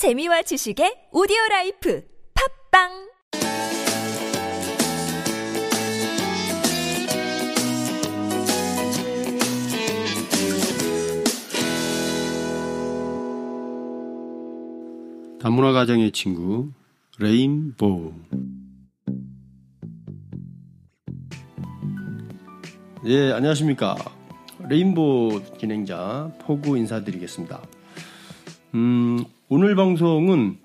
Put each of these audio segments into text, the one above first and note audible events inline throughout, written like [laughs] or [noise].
재미와 지식의 오디오 라이프 팝빵! 다문화 가정의 친구 레인보우. 예 안녕하십니까. 레인보우 진행자 포구 인사드리겠습니다. 음, 오늘 방송은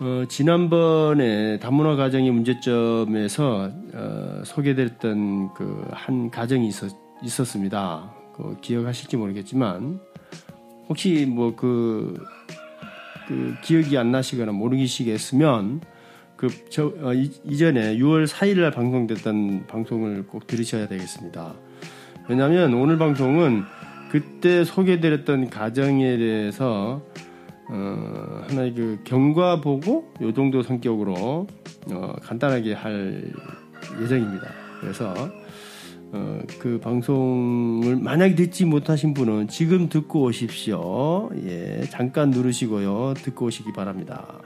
어, 지난번에 다문화 가정의 문제점에서 어, 소개됐던 그 한 가정이 있었, 있었습니다. 그 기억하실지 모르겠지만 혹시 뭐그 그 기억이 안 나시거나 모르시겠으면 그 저, 어, 이, 전에 6월 4일 날 방송됐던 방송을 꼭 들으셔야 되겠습니다. 왜냐하면 오늘 방송은 그때 소개드렸던 가정에 대해서 어, 하나의 그 경과 보고 요 정도 성격으로 어, 간단하게 할 예정입니다. 그래서 어, 그 방송을 만약에 듣지 못하신 분은 지금 듣고 오십시오. 예, 잠깐 누르시고요. 듣고 오시기 바랍니다.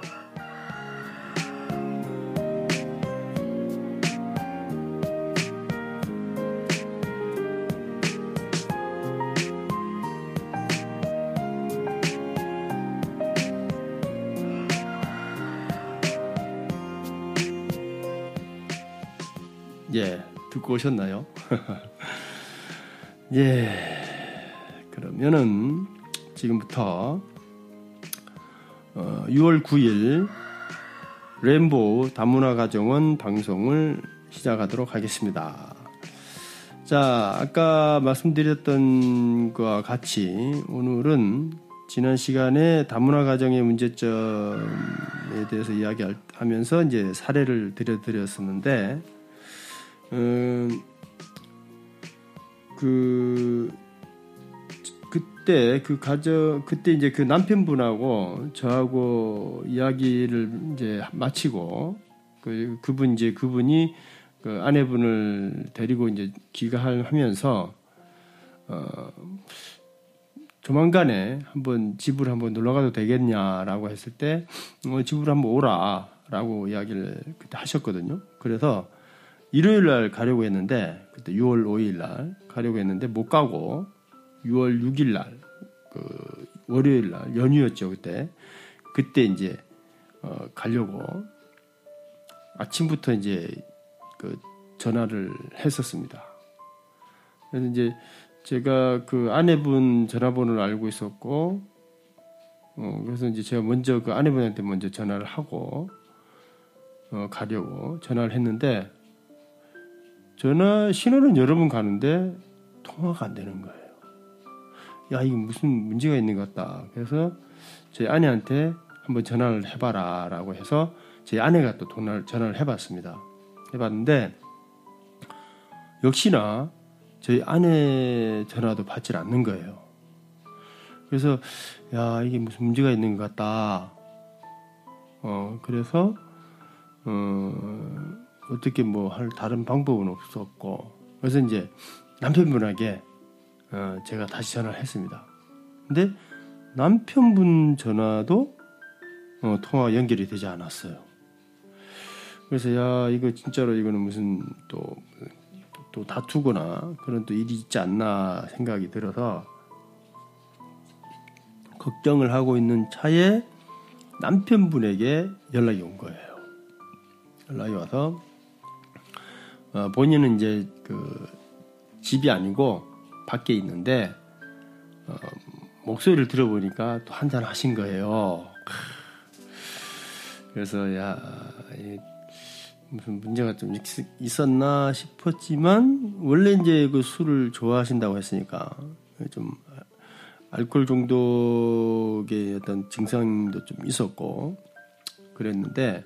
듣고 오셨나요? [laughs] 예, 그러면은 지금부터 어, 6월 9일 램보 다문화 가정원 방송을 시작하도록 하겠습니다. 자, 아까 말씀드렸던 것과 같이 오늘은 지난 시간에 다문화 가정의 문제점에 대해서 이야기하면서 이제 사례를 들려드렸었는데 음, 그 그때 그 가정 그때 이제 그 남편분하고 저하고 이야기를 이제 마치고 그 그분 이제 그분이 그 아내분을 데리고 이제 귀가하면서 어 조만간에 한번 집을 한번 놀러 가도 되겠냐라고 했을 때 어, 집으로 한번 오라라고 이야기를 그때 하셨거든요. 그래서 일요일 날 가려고 했는데 그때 6월 5일 날 가려고 했는데 못 가고 6월 6일 날 그 월요일 날 연휴였죠 그때 그때 이제 어 가려고 아침부터 이제 그 전화를 했었습니다. 그래서 이제 제가 그 아내분 전화번호를 알고 있었고 어 그래서 이제 제가 먼저 그 아내분한테 먼저 전화를 하고 어 가려고 전화를 했는데 전화 신호는 여러 번 가는데 통화가 안 되는 거예요. 야, 이게 무슨 문제가 있는 것 같다. 그래서 제 아내한테 한번 전화를 해봐라 라고 해서 제 아내가 또 전화를 해봤습니다. 해봤는데 역시나 저희 아내 전화도 받질 않는 거예요. 그래서 야 이게 무슨 문제가 있는 것 같다. 어 그래서 어 어떻게 뭐 할 다른 방법은 없었고 그래서 이제 남편분에게 어 제가 다시 전화를 했습니다. 근데 남편분 전화도 어 통화 연결이 되지 않았어요. 그래서 야 이거 진짜로 이거는 무슨 또 또 다투거나 그런 또 일이 있지 않나 생각이 들어서 걱정을 하고 있는 차에 남편분에게 연락이 온 거예요. 연락이 와서 어, 본인은 이제 그 집이 아니고 밖에 있는데 어, 목소리를 들어보니까 또 한잔 하신 거예요. 그래서 야 무슨 문제가 좀 있었나 싶었지만 원래 이제 그 술을 좋아하신다고 했으니까 좀 알코올 중독의 어떤 증상도 좀 있었고 그랬는데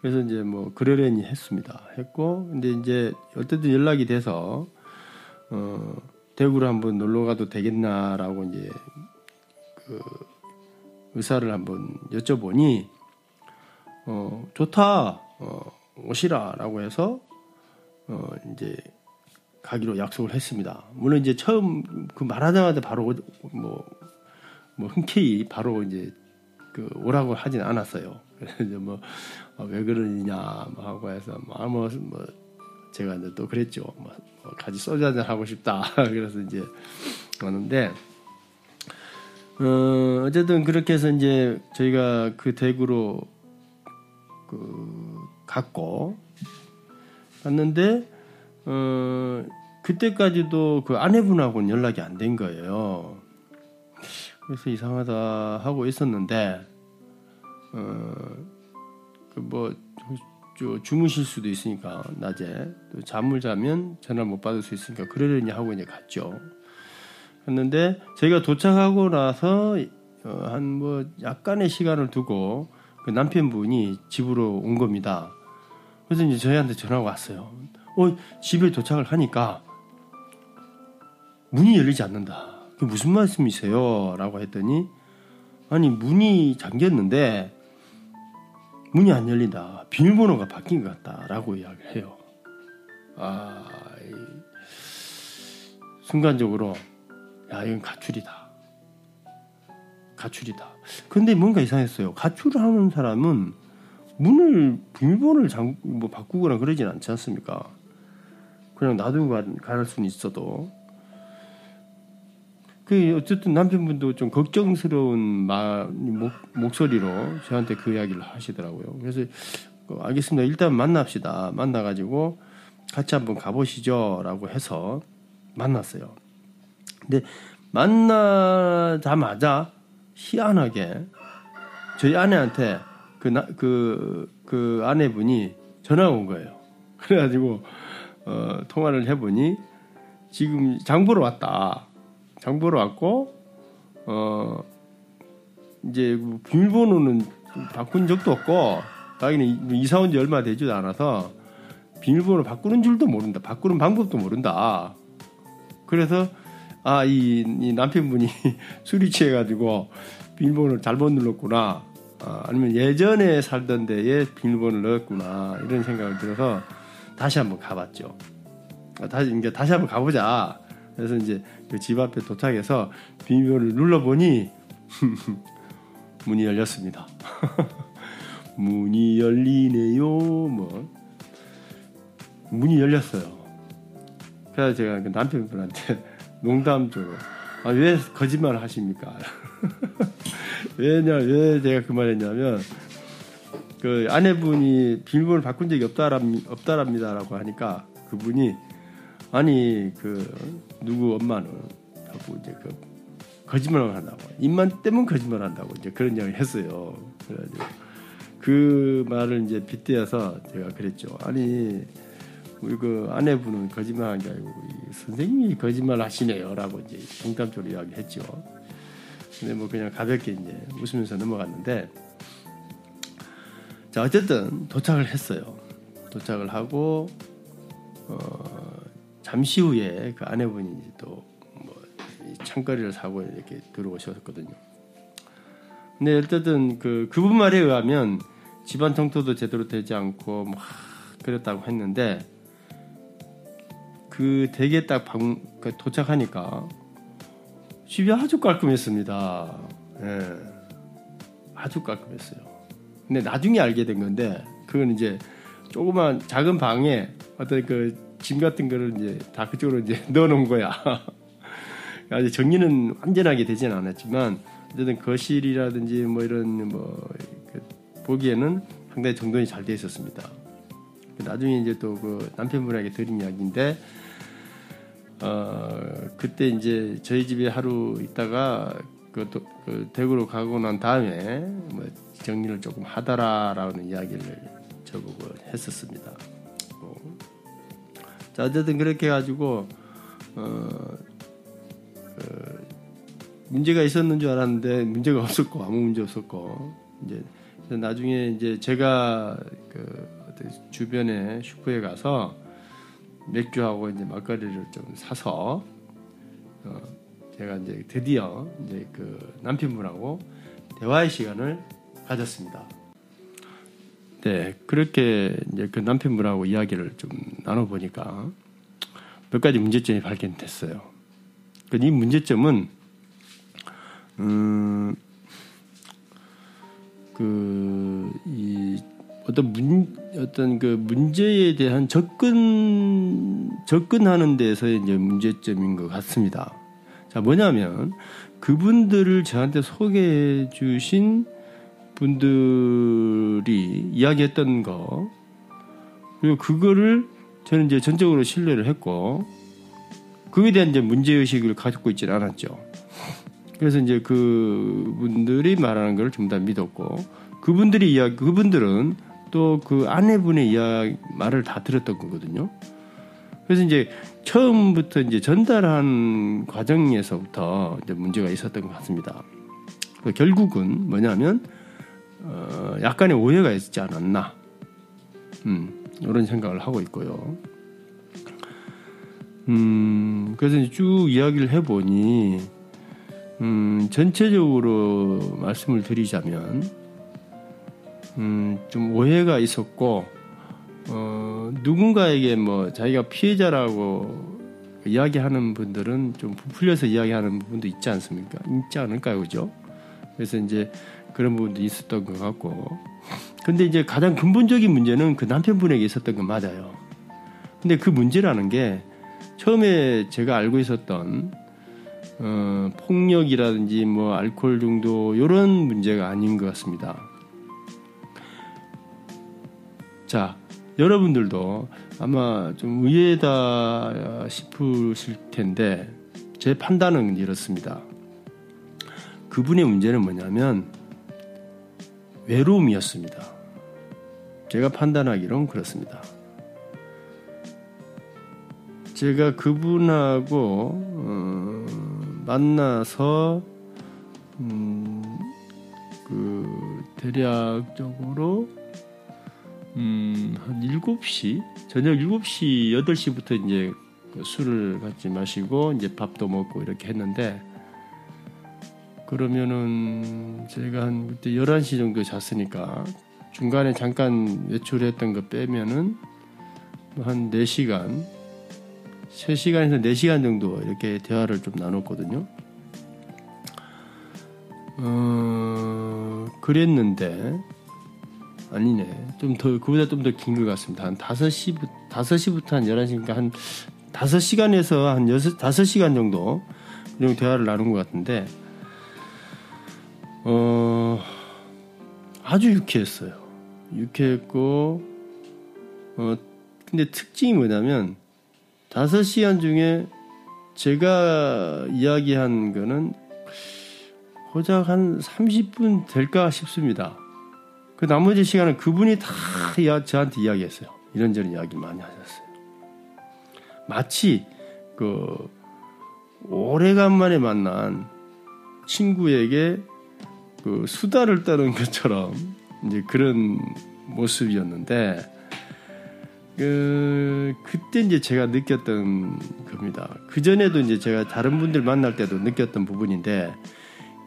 그래서 이제 뭐 그러려니 했습니다. 했고 근데 이제 어쨌든 연락이 돼서 어 대구로 한번 놀러 가도 되겠나라고 이제 그 의사를 한번 여쭤보니 어 좋다 어 오시라라고 해서 어 이제 가기로 약속을 했습니다. 물론 이제 처음 그 말하자마자 바로 뭐, 뭐 흔쾌히 바로 이제 그 오라고 하진 않았어요. 그래서 뭐왜 어, 그러느냐 뭐 하고 해서 뭐뭐 뭐, 뭐 제가 이제 또 그랬죠. 뭐, 뭐 같이 소주 한잔 하고 싶다. [laughs] 그래서 이제 왔는데 어, 어쨌든 그렇게 해서 이제 저희가 그 대구로 그 갔고 갔는데 어 그때까지도 그 아내분하고는 연락이 안 된 거예요. 그래서 이상하다 하고 있었는데 어그뭐 주무실 수도 있으니까 낮에 또 잠을 자면 전화 못 받을 수 있으니까 그러려니 하고 이제 갔죠. 갔는데 저희가 도착하고 나서 어, 한뭐 약간의 시간을 두고 그 남편분이 집으로 온 겁니다. 그래서 이제 저희한테 전화가 왔어요. 어, 집에 도착을 하니까 문이 열리지 않는다. 그 무슨 말씀이세요? 라고 했더니 아니 문이 잠겼는데 문이 안 열린다. 비밀번호가 바뀐 것 같다라고 이야기를 해요. 아, 순간적으로 야 이건 가출이다. 가출이다. 근데 뭔가 이상했어요. 가출을 하는 사람은 문을 비밀번호를 장, 뭐 바꾸거나 그러진 않지 않습니까? 그냥 놔두고 가, 갈 수는 있어도 그 어쨌든 남편분도 좀 걱정스러운 마, 목, 목소리로 저한테 그 이야기를 하시더라고요. 그래서 어, 알겠습니다. 일단 만납시다. 만나가지고 같이 한번 가보시죠라고 해서 만났어요. 근데 만나자마자 희한하게 저희 아내한테 그, 나, 그, 그 아내분이 전화가 온 거예요. [laughs] 그래가지고, 어, 통화를 해보니, 지금 장보러 왔다. 장보러 왔고 어 이제 뭐 비밀번호는 바꾼 적도 없고 자기는 이사 온 지 얼마 되지도 않아서 비밀번호 바꾸는 줄도 모른다. 바꾸는 방법도 모른다. 그래서 아, 이, 이 남편분이 [laughs] 술이 취해가지고 비밀번호를 잘못 눌렀구나. 아, 아니면 예전에 살던 데에 비밀번호를 넣었구나. 이런 생각을 들어서 다시 한번 가봤죠. 아, 다시, 이제 다시 한번 가보자. 그래서 이제 그 집 앞에 도착해서 비밀번호를 눌러보니 [laughs] 문이 열렸습니다. [laughs] 문이 열리네요. 뭐 문이 열렸어요. 그래서 제가 그 남편분한테 [laughs] 농담적으로 아, 왜 거짓말을 하십니까? 왜냐 왜 제가 그 말했냐면 그 아내분이 비밀번호를 바꾼 적이 없다랍, 없다랍니다라고 하니까 그분이 아니 그 누구 엄마는 하고 이제 그 거짓말을 한다고 입만 떼면 거짓말 한다고 이제 그런 이야기를 했어요. 그래가지고 그 말을 이제 빗대어서 제가 그랬죠. 아니 우리 그 아내분은 거짓말한 게 아니고 선생님이 거짓말 하시네요라고 이제 농담적으로 이야기했죠. 근데 뭐 그냥 가볍게 이제 웃으면서 넘어갔는데 자 어쨌든 도착을 했어요. 도착을 하고 어 잠시 후에 그 아내분이 또뭐 창거리를 사고 이렇게 들어오셨거든요. 근데 어쨌든 그 그분 말에 의하면 집안 청소도 제대로 되지 않고 막 그랬다고 했는데 그 댁에 딱 방, 그 도착하니까 집이 아주 깔끔했습니다. 예. 아주 깔끔했어요. 근데 나중에 알게 된 건데 그건 이제 조그만 작은 방에 어떤 그 짐 같은 거를 이제 다 그쪽으로 이제 [laughs] 넣어놓은 거야. 아직 정리는 완전하게 되지는 않았지만 어쨌든 거실이라든지 뭐 이런 뭐그 보기에는 상당히 정돈이 잘돼 있었습니다. 나중에 이제 또 그 남편분에게 드린 이야기인데 어 그때 이제 저희 집에 하루 있다가 그, 또, 그 대구로 가고 난 다음에 뭐 정리를 조금 하더라라는 이야기를 저보고 했었습니다. 자, 어쨌든 그렇게 해가지고, 어, 그 문제가 있었는 줄 알았는데 문제가 없었고, 아무 문제 없었고, 이제 나중에 이제 제가 그 주변에 슈퍼에 가서 맥주하고 이제 막걸리를 좀 사서, 어, 제가 이제 드디어 이제 그 남편분하고 대화의 시간을 가졌습니다. 네, 그렇게 이제 그 남편분하고 이야기를 좀 나눠보니까 몇 가지 문제점이 발견됐어요. 이 문제점은, 음, 그, 이, 어떤 문, 어떤 그 문제에 대한 접근, 접근하는 데서 이제 문제점인 것 같습니다. 자, 뭐냐면 그분들을 저한테 소개해 주신 분들이 이야기했던 거, 그리고 그거를 저는 이제 전적으로 신뢰를 했고, 그에 대한 이제 문제 의식을 가지고 있지는 않았죠. 그래서 이제 그분들이 말하는 걸좀다 믿었고 그분들이 이야기 그분들은 또 그 아내분의 이야기 말을 다 들었던 거거든요. 그래서 이제 처음부터 이제 전달한 과정에서부터 이제 문제가 있었던 것 같습니다. 그 결국은 뭐냐면 어 약간의 오해가 있지 않았나, 음, 이런 생각을 하고 있고요. 음, 그래서 쭉 이야기를 해보니 음, 전체적으로 말씀을 드리자면, 음, 좀 오해가 있었고, 어, 누군가에게 뭐 자기가 피해자라고 이야기하는 분들은 좀 부풀려서 이야기하는 부분도 있지 않습니까? 있지 않을까요? 그죠? 그래서 이제 그런 부분도 있었던 것 같고. 근데 이제 가장 근본적인 문제는 그 남편분에게 있었던 건 맞아요. 근데 그 문제라는 게 처음에 제가 알고 있었던 어, 폭력이라든지 뭐 알코올 중도 이런 문제가 아닌 것 같습니다. 자, 여러분들도 아마 좀 의외다 싶으실 텐데 제 판단은 이렇습니다. 그분의 문제는 뭐냐면 외로움이었습니다. 제가 판단하기론 그렇습니다. 제가 그분하고 어, 만나서 음, 그 대략적으로 음, 한 7시 저녁 7시 8시부터 이제 그 술을 같이 마시고 이제 밥도 먹고 이렇게 했는데 그러면은 제가 한 그때 11시 정도 잤으니까 중간에 잠깐 외출했던 거 빼면은 한 4시간 3시간에서 4시간 정도 이렇게 대화를 좀 나눴거든요. 어, 그랬는데, 아니네. 좀 더, 그보다 좀 더 긴 것 같습니다. 한 5시부터, 5시부터 한 11시니까 한 5시간에서 한 6, 5시간 정도, 그 대화를 나눈 것 같은데, 어, 아주 유쾌했어요. 유쾌했고, 어, 근데 특징이 뭐냐면, 다섯 시간 중에 제가 이야기한 거는 고작 한 30분 될까 싶습니다. 그 나머지 시간은 그분이 다 저한테 이야기했어요. 이런저런 이야기 많이 하셨어요. 마치 그 오래간만에 만난 친구에게 그 수다를 떠는 것처럼 이제 그런 모습이었는데 그, 그때 이제 제가 느꼈던 겁니다. 그 전에도 이제 제가 다른 분들 만날 때도 느꼈던 부분인데,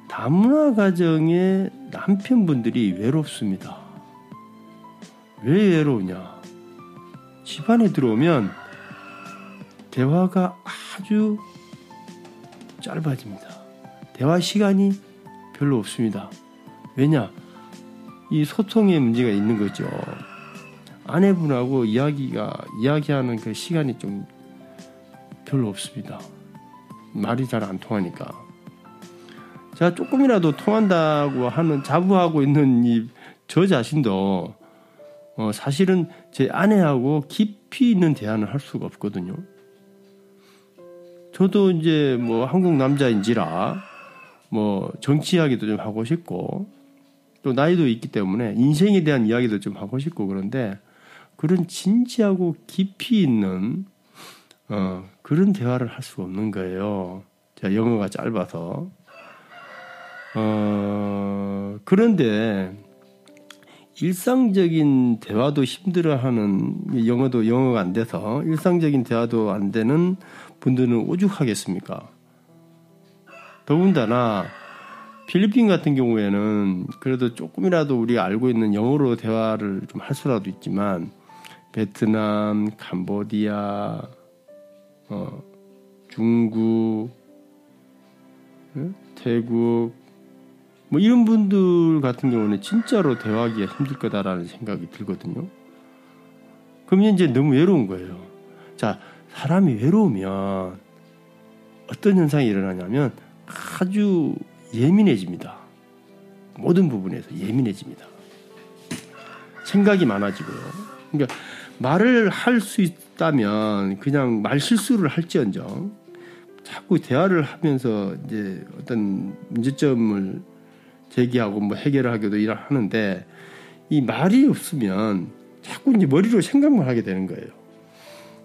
다문화 가정의 남편분들이 외롭습니다. 왜 외로우냐? 집안에 들어오면 대화가 아주 짧아집니다. 대화 시간이 별로 없습니다. 왜냐? 이 소통에 문제가 있는 거죠. 아내분하고 이야기가 이야기하는 그 시간이 좀 별로 없습니다. 말이 잘 안 통하니까. 제가 조금이라도 통한다고 하는 자부하고 있는 이 저 자신도 어 사실은 제 아내하고 깊이 있는 대화는 할 수가 없거든요. 저도 이제 뭐 한국 남자인지라 뭐 정치 이야기도 좀 하고 싶고 또 나이도 있기 때문에 인생에 대한 이야기도 좀 하고 싶고 그런데 그런 진지하고 깊이 있는 어, 그런 대화를 할 수가 없는 거예요. 제가 영어가 짧아서. 어, 그런데 일상적인 대화도 힘들어하는 영어도 영어가 안 돼서 일상적인 대화도 안 되는 분들은 오죽하겠습니까? 더군다나 필리핀 같은 경우에는 그래도 조금이라도 우리가 알고 있는 영어로 대화를 좀 할 수라도 있지만 베트남, 캄보디아, 어, 중국, 태국, 뭐 이런 분들 같은 경우는 진짜로 대화하기가 힘들 거다라는 생각이 들거든요. 그러면 이제 너무 외로운 거예요. 자, 사람이 외로우면 어떤 현상이 일어나냐면 아주 예민해집니다. 모든 부분에서 예민해집니다. 생각이 많아지고요. 그러니까 말을 할 수 있다면 그냥 말 실수를 할지언정 자꾸 대화를 하면서 이제 어떤 문제점을 제기하고 뭐 해결을 하기도 일을 하는데 이 말이 없으면 자꾸 이제 머리로 생각만 하게 되는 거예요.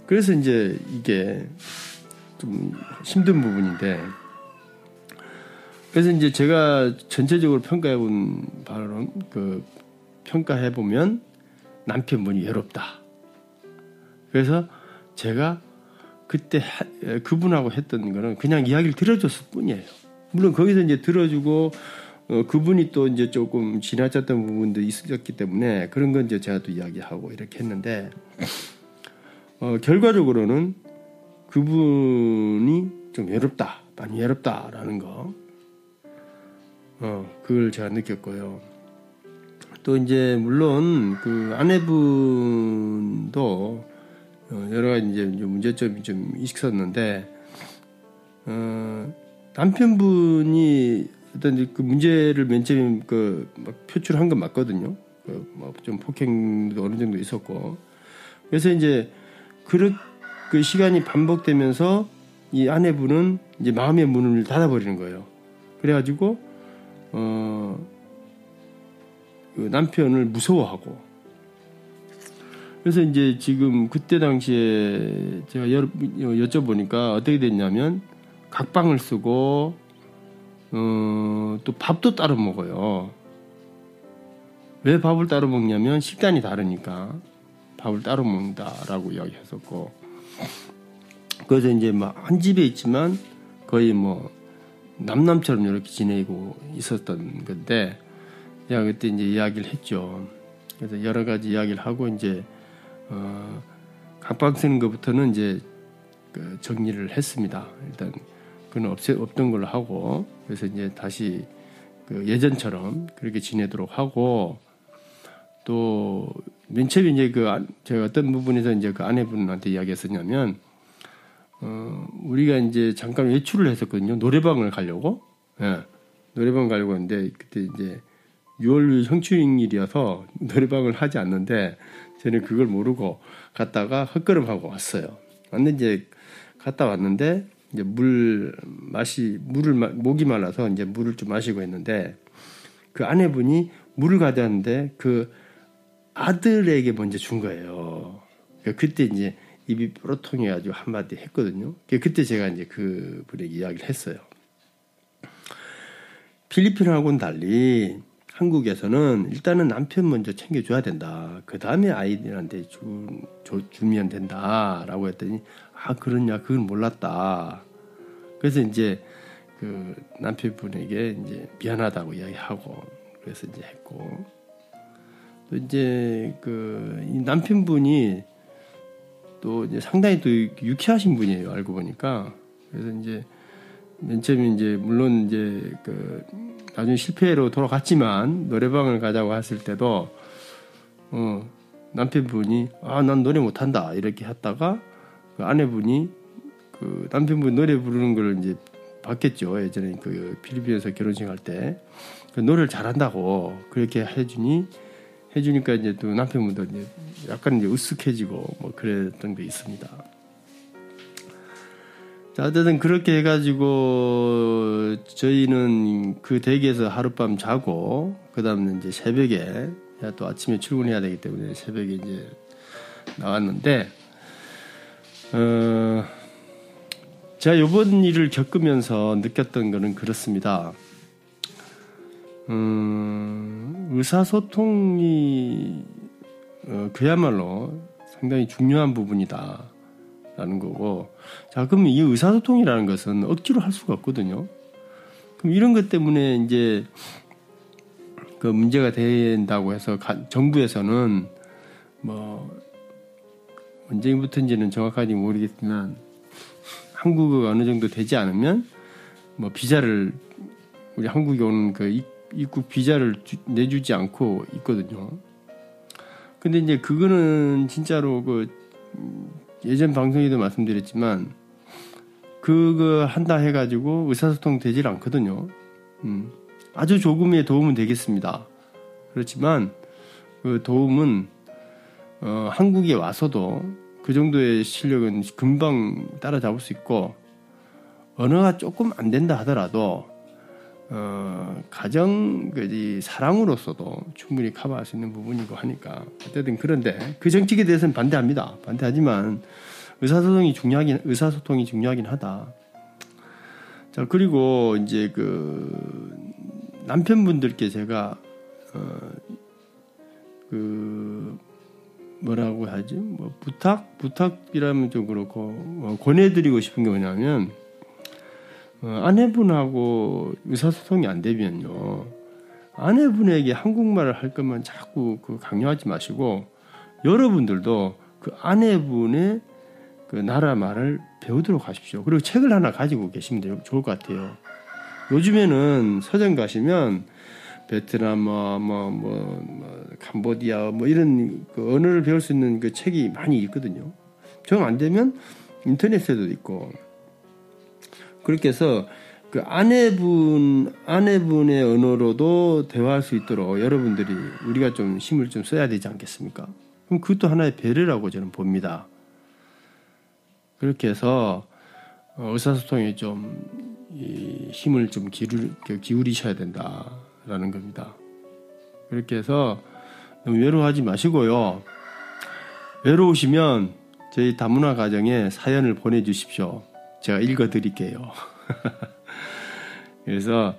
그래서 이제 이게 좀 힘든 부분인데 그래서 이제 제가 전체적으로 평가해 본 바로 그 평가해 보면 남편분이 외롭다. 그래서 제가 그때 그분하고 했던 거는 그냥 이야기를 들어줬을 뿐이에요. 물론 거기서 이제 들어주고 어, 그분이 또 이제 조금 지나쳤던 부분도 있었기 때문에 그런 건 이제 제가 또 이야기하고 이렇게 했는데 어, 결과적으로는 그분이 좀 외롭다, 많이 외롭다라는 거, 어, 그걸 제가 느꼈고요. 또 이제 물론 그 아내분도 어, 여러 가지 이제 문제점이 좀 있었는데 어, 남편분이 어떤 그 문제를 맨 처음 그막 표출한 건 맞거든요. 그좀 폭행도 어느 정도 있었고 그래서 이제 그, 그 시간이 반복되면서 이 아내분은 이제 마음의 문을 닫아버리는 거예요. 그래가지고 어, 그 남편을 무서워하고 그래서 이제 지금 그때 당시에 제가 여, 여쭤보니까 어떻게 됐냐면 각방을 쓰고 어, 또 밥도 따로 먹어요. 왜 밥을 따로 먹냐면 식단이 다르니까 밥을 따로 먹는다라고 이야기했었고 그래서 이제 막 한 집에 있지만 거의 뭐 남남처럼 이렇게 지내고 있었던 건데 제가 그때 이제 이야기를 했죠. 그래서 여러 가지 이야기를 하고 이제 어, 각방 쓰는 것부터는 이제 그 정리를 했습니다. 일단 그는 없, 없던 걸로 하고 그래서 이제 다시 그 예전처럼 그렇게 지내도록 하고 또 맨 처음에 이제 그 제가 어떤 부분에서 이제 그 아내분한테 이야기했었냐면 어 우리가 이제 잠깐 외출을 했었거든요. 노래방을 가려고. 예. 노래방 가려고 했는데 그때 이제 6월 형충일이어서 [laughs] 노래방을 하지 않는데 저는 그걸 모르고 갔다가 헛걸음하고 왔어요. 왔는데 갔다 왔는데 이제 물 마시 물을 목이 말라서 이제 물을 좀 마시고 있는데 그 아내분이 물을 가져왔는데 그 아들에게 먼저 준 거예요. 그러니까 그때 이제 입이 뾰로통해가지고 한마디 했거든요. 그때 제가 이제 그 분에게 이야기를 했어요. 필리핀하고는 달리 한국에서는 일단은 남편 먼저 챙겨줘야 된다. 그 다음에 아이들한테 주, 주, 주면 된다 라고 했더니 아 그러냐 그건 몰랐다. 그래서 이제 그 남편분에게 이제 미안하다고 이야기하고 그래서 이제 했고 또 이제 그 남편분이 또 이제 상당히 또 유쾌하신 분이에요 알고 보니까 그래서 이제 맨 처음에 이제 물론 이제 그 나중에 실패로 돌아갔지만 노래방을 가자고 했을 때도 어 남편분이 아 난 노래 못한다 이렇게 했다가 그 아내분이 그 남편분 노래 부르는 걸 이제 봤겠죠. 예전에 그 필리핀에서 결혼식 할 때 그 노래를 잘한다고 그렇게 해주니 해주니까 이제 또 남편분도 이제 약간 이제 으쓱해지고 뭐 그랬던 게 있습니다. 자, 어쨌든 그렇게 해가지고 저희는 그 대기에서 하룻밤 자고 그 다음에 이제 새벽에 또 아침에 출근해야 되기 때문에 새벽에 이제 나왔는데 어, 제가 이번 일을 겪으면서 느꼈던 거는 그렇습니다. 음, 의사소통이 어, 그야말로 상당히 중요한 부분이다. 라는 거고. 자, 그럼 이 의사소통이라는 것은 억지로 할 수가 없거든요. 그럼 이런 것 때문에 이제 그 문제가 된다고 해서 가, 정부에서는 뭐 언제부터인지는 정확하게 모르겠지만 한국어가 어느 정도 되지 않으면 뭐 비자를 우리 한국에 오는 그 입국 비자를 주, 내주지 않고 있거든요. 근데 이제 그거는 진짜로 그 예전 방송에도 말씀드렸지만 그거 한다 해가지고 의사소통 되질 않거든요. 음, 아주 조금의 도움은 되겠습니다. 그렇지만 그 도움은 어, 한국에 와서도 그 정도의 실력은 금방 따라잡을 수 있고 언어가 조금 안 된다 하더라도 어, 가정 그 사랑으로서도 충분히 커버할 수 있는 부분이고 하니까 어쨌든 그런데 그 정책에 대해서는 반대합니다. 반대하지만 의사소통이 중요하긴 의사소통이 중요하긴 하다. 자 그리고 이제 그 남편분들께 제가 어그 뭐라고 하지? 뭐 부탁 부탁이라면 좀 그렇고 뭐 권해드리고 싶은 게 뭐냐면 어, 아내분하고 의사소통이 안 되면요 아내분에게 한국말을 할 것만 자꾸 그 강요하지 마시고 여러분들도 그 아내분의 그 나라 말을 배우도록 하십시오. 그리고 책을 하나 가지고 계시면 좋을 것 같아요. 요즘에는 서점 가시면 베트남, 뭐, 뭐, 뭐, 뭐 캄보디아, 뭐 이런 그 언어를 배울 수 있는 그 책이 많이 있거든요. 정 안 되면 인터넷에도 있고. 그렇게 해서 그 아내분, 아내분의 언어로도 대화할 수 있도록 여러분들이 우리가 좀 힘을 좀 써야 되지 않겠습니까? 그럼 그것도 하나의 배려라고 저는 봅니다. 그렇게 해서 어, 의사소통에 좀 힘을 좀 기울, 기울이셔야 된다라는 겁니다. 그렇게 해서 너무 외로워하지 마시고요. 외로우시면 저희 다문화 가정에 사연을 보내주십시오. 제가 읽어드릴게요. [laughs] 그래서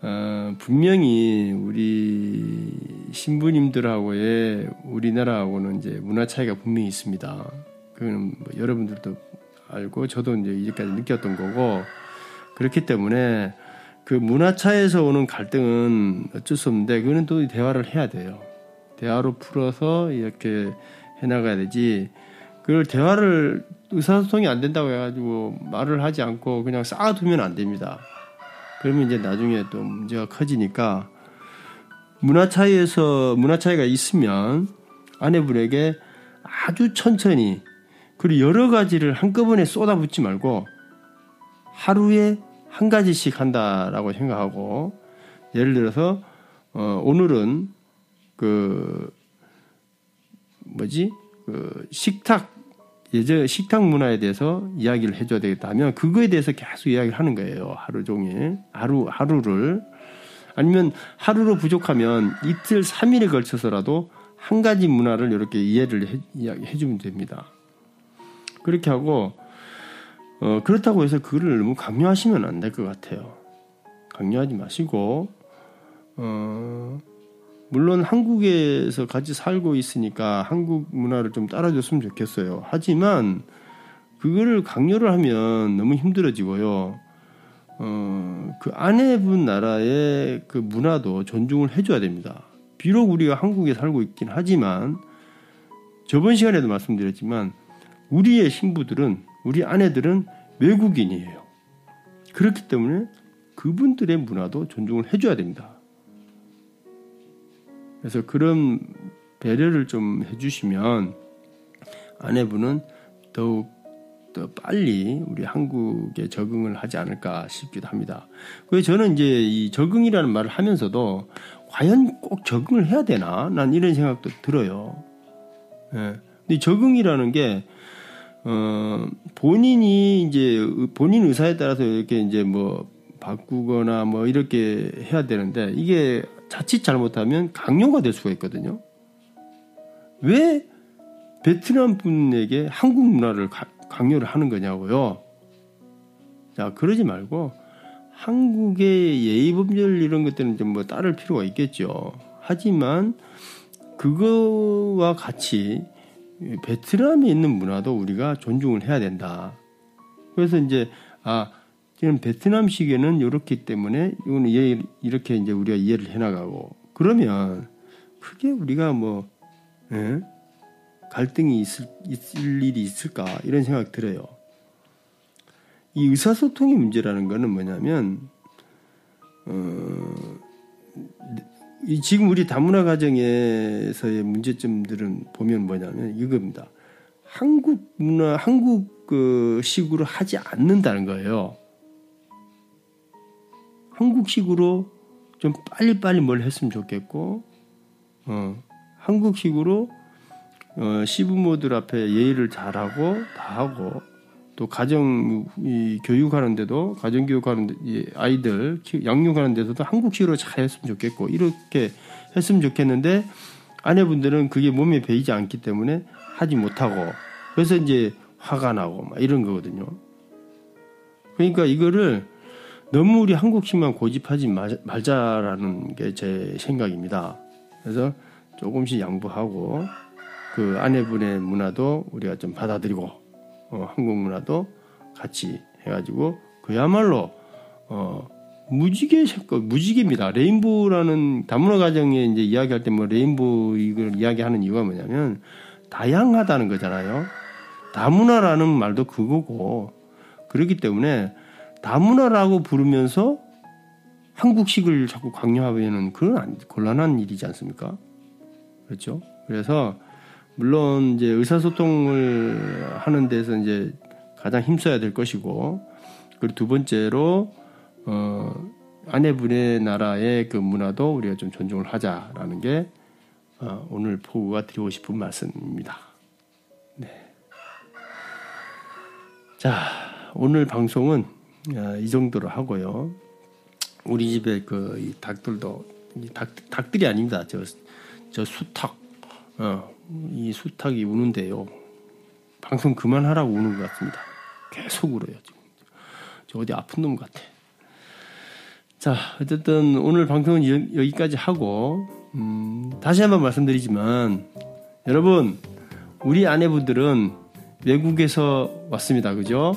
어, 분명히 우리 신부님들하고의 우리나라하고는 이제 문화 차이가 분명히 있습니다. 그거는 뭐 여러분들도 알고 저도 이제 이제까지 느꼈던 거고 그렇기 때문에 그 문화 차에서 오는 갈등은 어쩔 수 없는데 그거는 또 대화를 해야 돼요. 대화로 풀어서 이렇게 해나가야 되지. 그걸 대화를 의사소통이 안 된다고 해가지고 말을 하지 않고 그냥 쌓아두면 안 됩니다. 그러면 이제 나중에 또 문제가 커지니까 문화 차이에서 문화 차이가 있으면 아내분에게 아주 천천히 그리고 여러 가지를 한꺼번에 쏟아붓지 말고 하루에 한 가지씩 한다라고 생각하고 예를 들어서 어, 오늘은 그 뭐지 그 식탁 예전 식탁 문화에 대해서 이야기를 해줘야 되겠다면 그거에 대해서 계속 이야기를 하는 거예요 하루 종일 하루 하루를 아니면 하루로 부족하면 이틀 삼일에 걸쳐서라도 한 가지 문화를 이렇게 이해를 해, 이야기해 주면 됩니다. 그렇게 하고 어, 그렇다고 해서 그거를 너무 강요하시면 안 될 것 같아요. 강요하지 마시고 어, 물론 한국에서 같이 살고 있으니까 한국 문화를 좀 따라줬으면 좋겠어요. 하지만 그거를 강요를 하면 너무 힘들어지고요. 어, 그 아내분 나라의 그 문화도 존중을 해줘야 됩니다. 비록 우리가 한국에 살고 있긴 하지만 저번 시간에도 말씀드렸지만 우리의 신부들은 우리 아내들은 외국인이에요. 그렇기 때문에 그분들의 문화도 존중을 해줘야 됩니다. 그래서 그런 배려를 좀 해주시면 아내분은 더욱 더 빨리 우리 한국에 적응을 하지 않을까 싶기도 합니다. 그래서 저는 이제 이 적응이라는 말을 하면서도 과연 꼭 적응을 해야 되나? 난 이런 생각도 들어요. 예. 근데 적응이라는 게 어, 본인이 이제 본인 의사에 따라서 이렇게 이제 뭐 바꾸거나 뭐 이렇게 해야 되는데 이게 자칫 잘못하면 강요가 될 수가 있거든요. 왜 베트남 분에게 한국 문화를 가, 강요를 하는 거냐고요. 자, 그러지 말고 한국의 예의 범절 이런 것들은 좀 뭐 따를 필요가 있겠죠. 하지만 그거와 같이 베트남에 있는 문화도 우리가 존중을 해야 된다. 그래서 이제 아 지금 베트남식에는 이렇기 때문에 이거는 이렇게 이제 우리가 이해를 해나가고 그러면 크게 우리가 뭐 예? 갈등이 있을, 있을 일이 있을까 이런 생각 들어요. 이 의사소통의 문제라는 거는 뭐냐면 어, 이 지금 우리 다문화 가정에서의 문제점들은 보면 뭐냐면 이겁니다. 한국 문화, 한국 그 식으로 하지 않는다는 거예요. 한국식으로 좀 빨리빨리 뭘 했으면 좋겠고, 어, 한국식으로 어, 시부모들 앞에 예의를 잘하고 다 하고 또 가정 이 교육하는데도 가정 교육하는 아이들 양육하는 데서도 한국식으로 잘 했으면 좋겠고 이렇게 했으면 좋겠는데 아내분들은 그게 몸에 배이지 않기 때문에 하지 못하고 그래서 이제 화가 나고 막 이런 거거든요. 그러니까 이거를 너무 우리 한국식만 고집하지 말자라는 게 제 생각입니다. 그래서 조금씩 양보하고 그 아내분의 문화도 우리가 좀 받아들이고 어, 한국 문화도 같이 해가지고 그야말로 어, 무지개 무지개입니다. 레인보우라는 다문화 가정에 이제 이야기할 때 뭐 레인보우 이걸 이야기하는 이유가 뭐냐면 다양하다는 거잖아요. 다문화라는 말도 그거고 그렇기 때문에 다문화라고 부르면서 한국식을 자꾸 강요하면 그건 곤란한 일이지 않습니까? 그렇죠? 그래서 물론 이제 의사소통을 하는 데서 이제 가장 힘써야 될 것이고 그리고 두 번째로 어 아내분의 나라의 그 문화도 우리가 좀 존중을 하자라는 게 어, 오늘 포구가 드리고 싶은 말씀입니다. 네. 자, 오늘 방송은 어, 이 정도로 하고요. 우리 집에 그 닭들도 닭, 닭들이 아닙니다. 저, 저 수탉, 어, 이 수탉이 우는데요. 방송 그만하라고 우는 것 같습니다. 계속 울어요. 지금. 저 어디 아픈 놈 같아. 자, 어쨌든 오늘 방송은 여 기까지 하고, 음, 다시 한번 말씀드리지만, 여러분, 우리 아내분들은 외국에서 왔습니다. 그죠?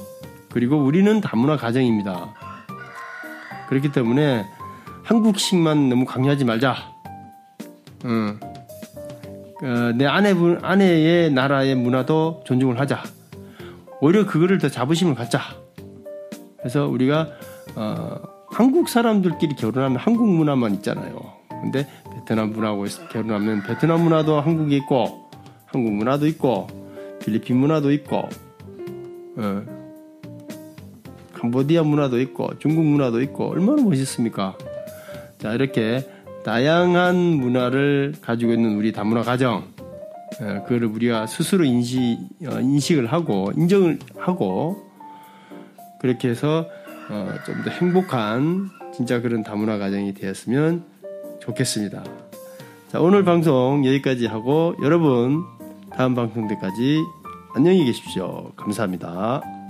그리고 우리는 다문화 가정입니다. 그렇기 때문에 한국식만 너무 강요하지 말자. 응. 어, 내 아내분 아내의 나라의 문화도 존중을 하자. 오히려 그거를 더 자부심을 갖자. 그래서 우리가 어, 한국 사람들끼리 결혼하면 한국 문화만 있잖아요. 근데 베트남 분하고 결혼하면 베트남 문화도 한국에 있고 한국 문화도 있고 필리핀 문화도 있고 어, 캄보디아 문화도 있고 중국 문화도 있고 얼마나 멋있습니까? 자 이렇게 다양한 문화를 가지고 있는 우리 다문화 가정, 어, 그거를 우리가 스스로 인식, 어, 인식을 하고, 인정을 하고, 그렇게 해서 어, 좀더 행복한 진짜 그런 다문화 가정이 되었으면 좋겠습니다. 자, 오늘 방송 여기까지 하고, 여러분, 다음 방송 때까지 안녕히 계십시오. 감사합니다.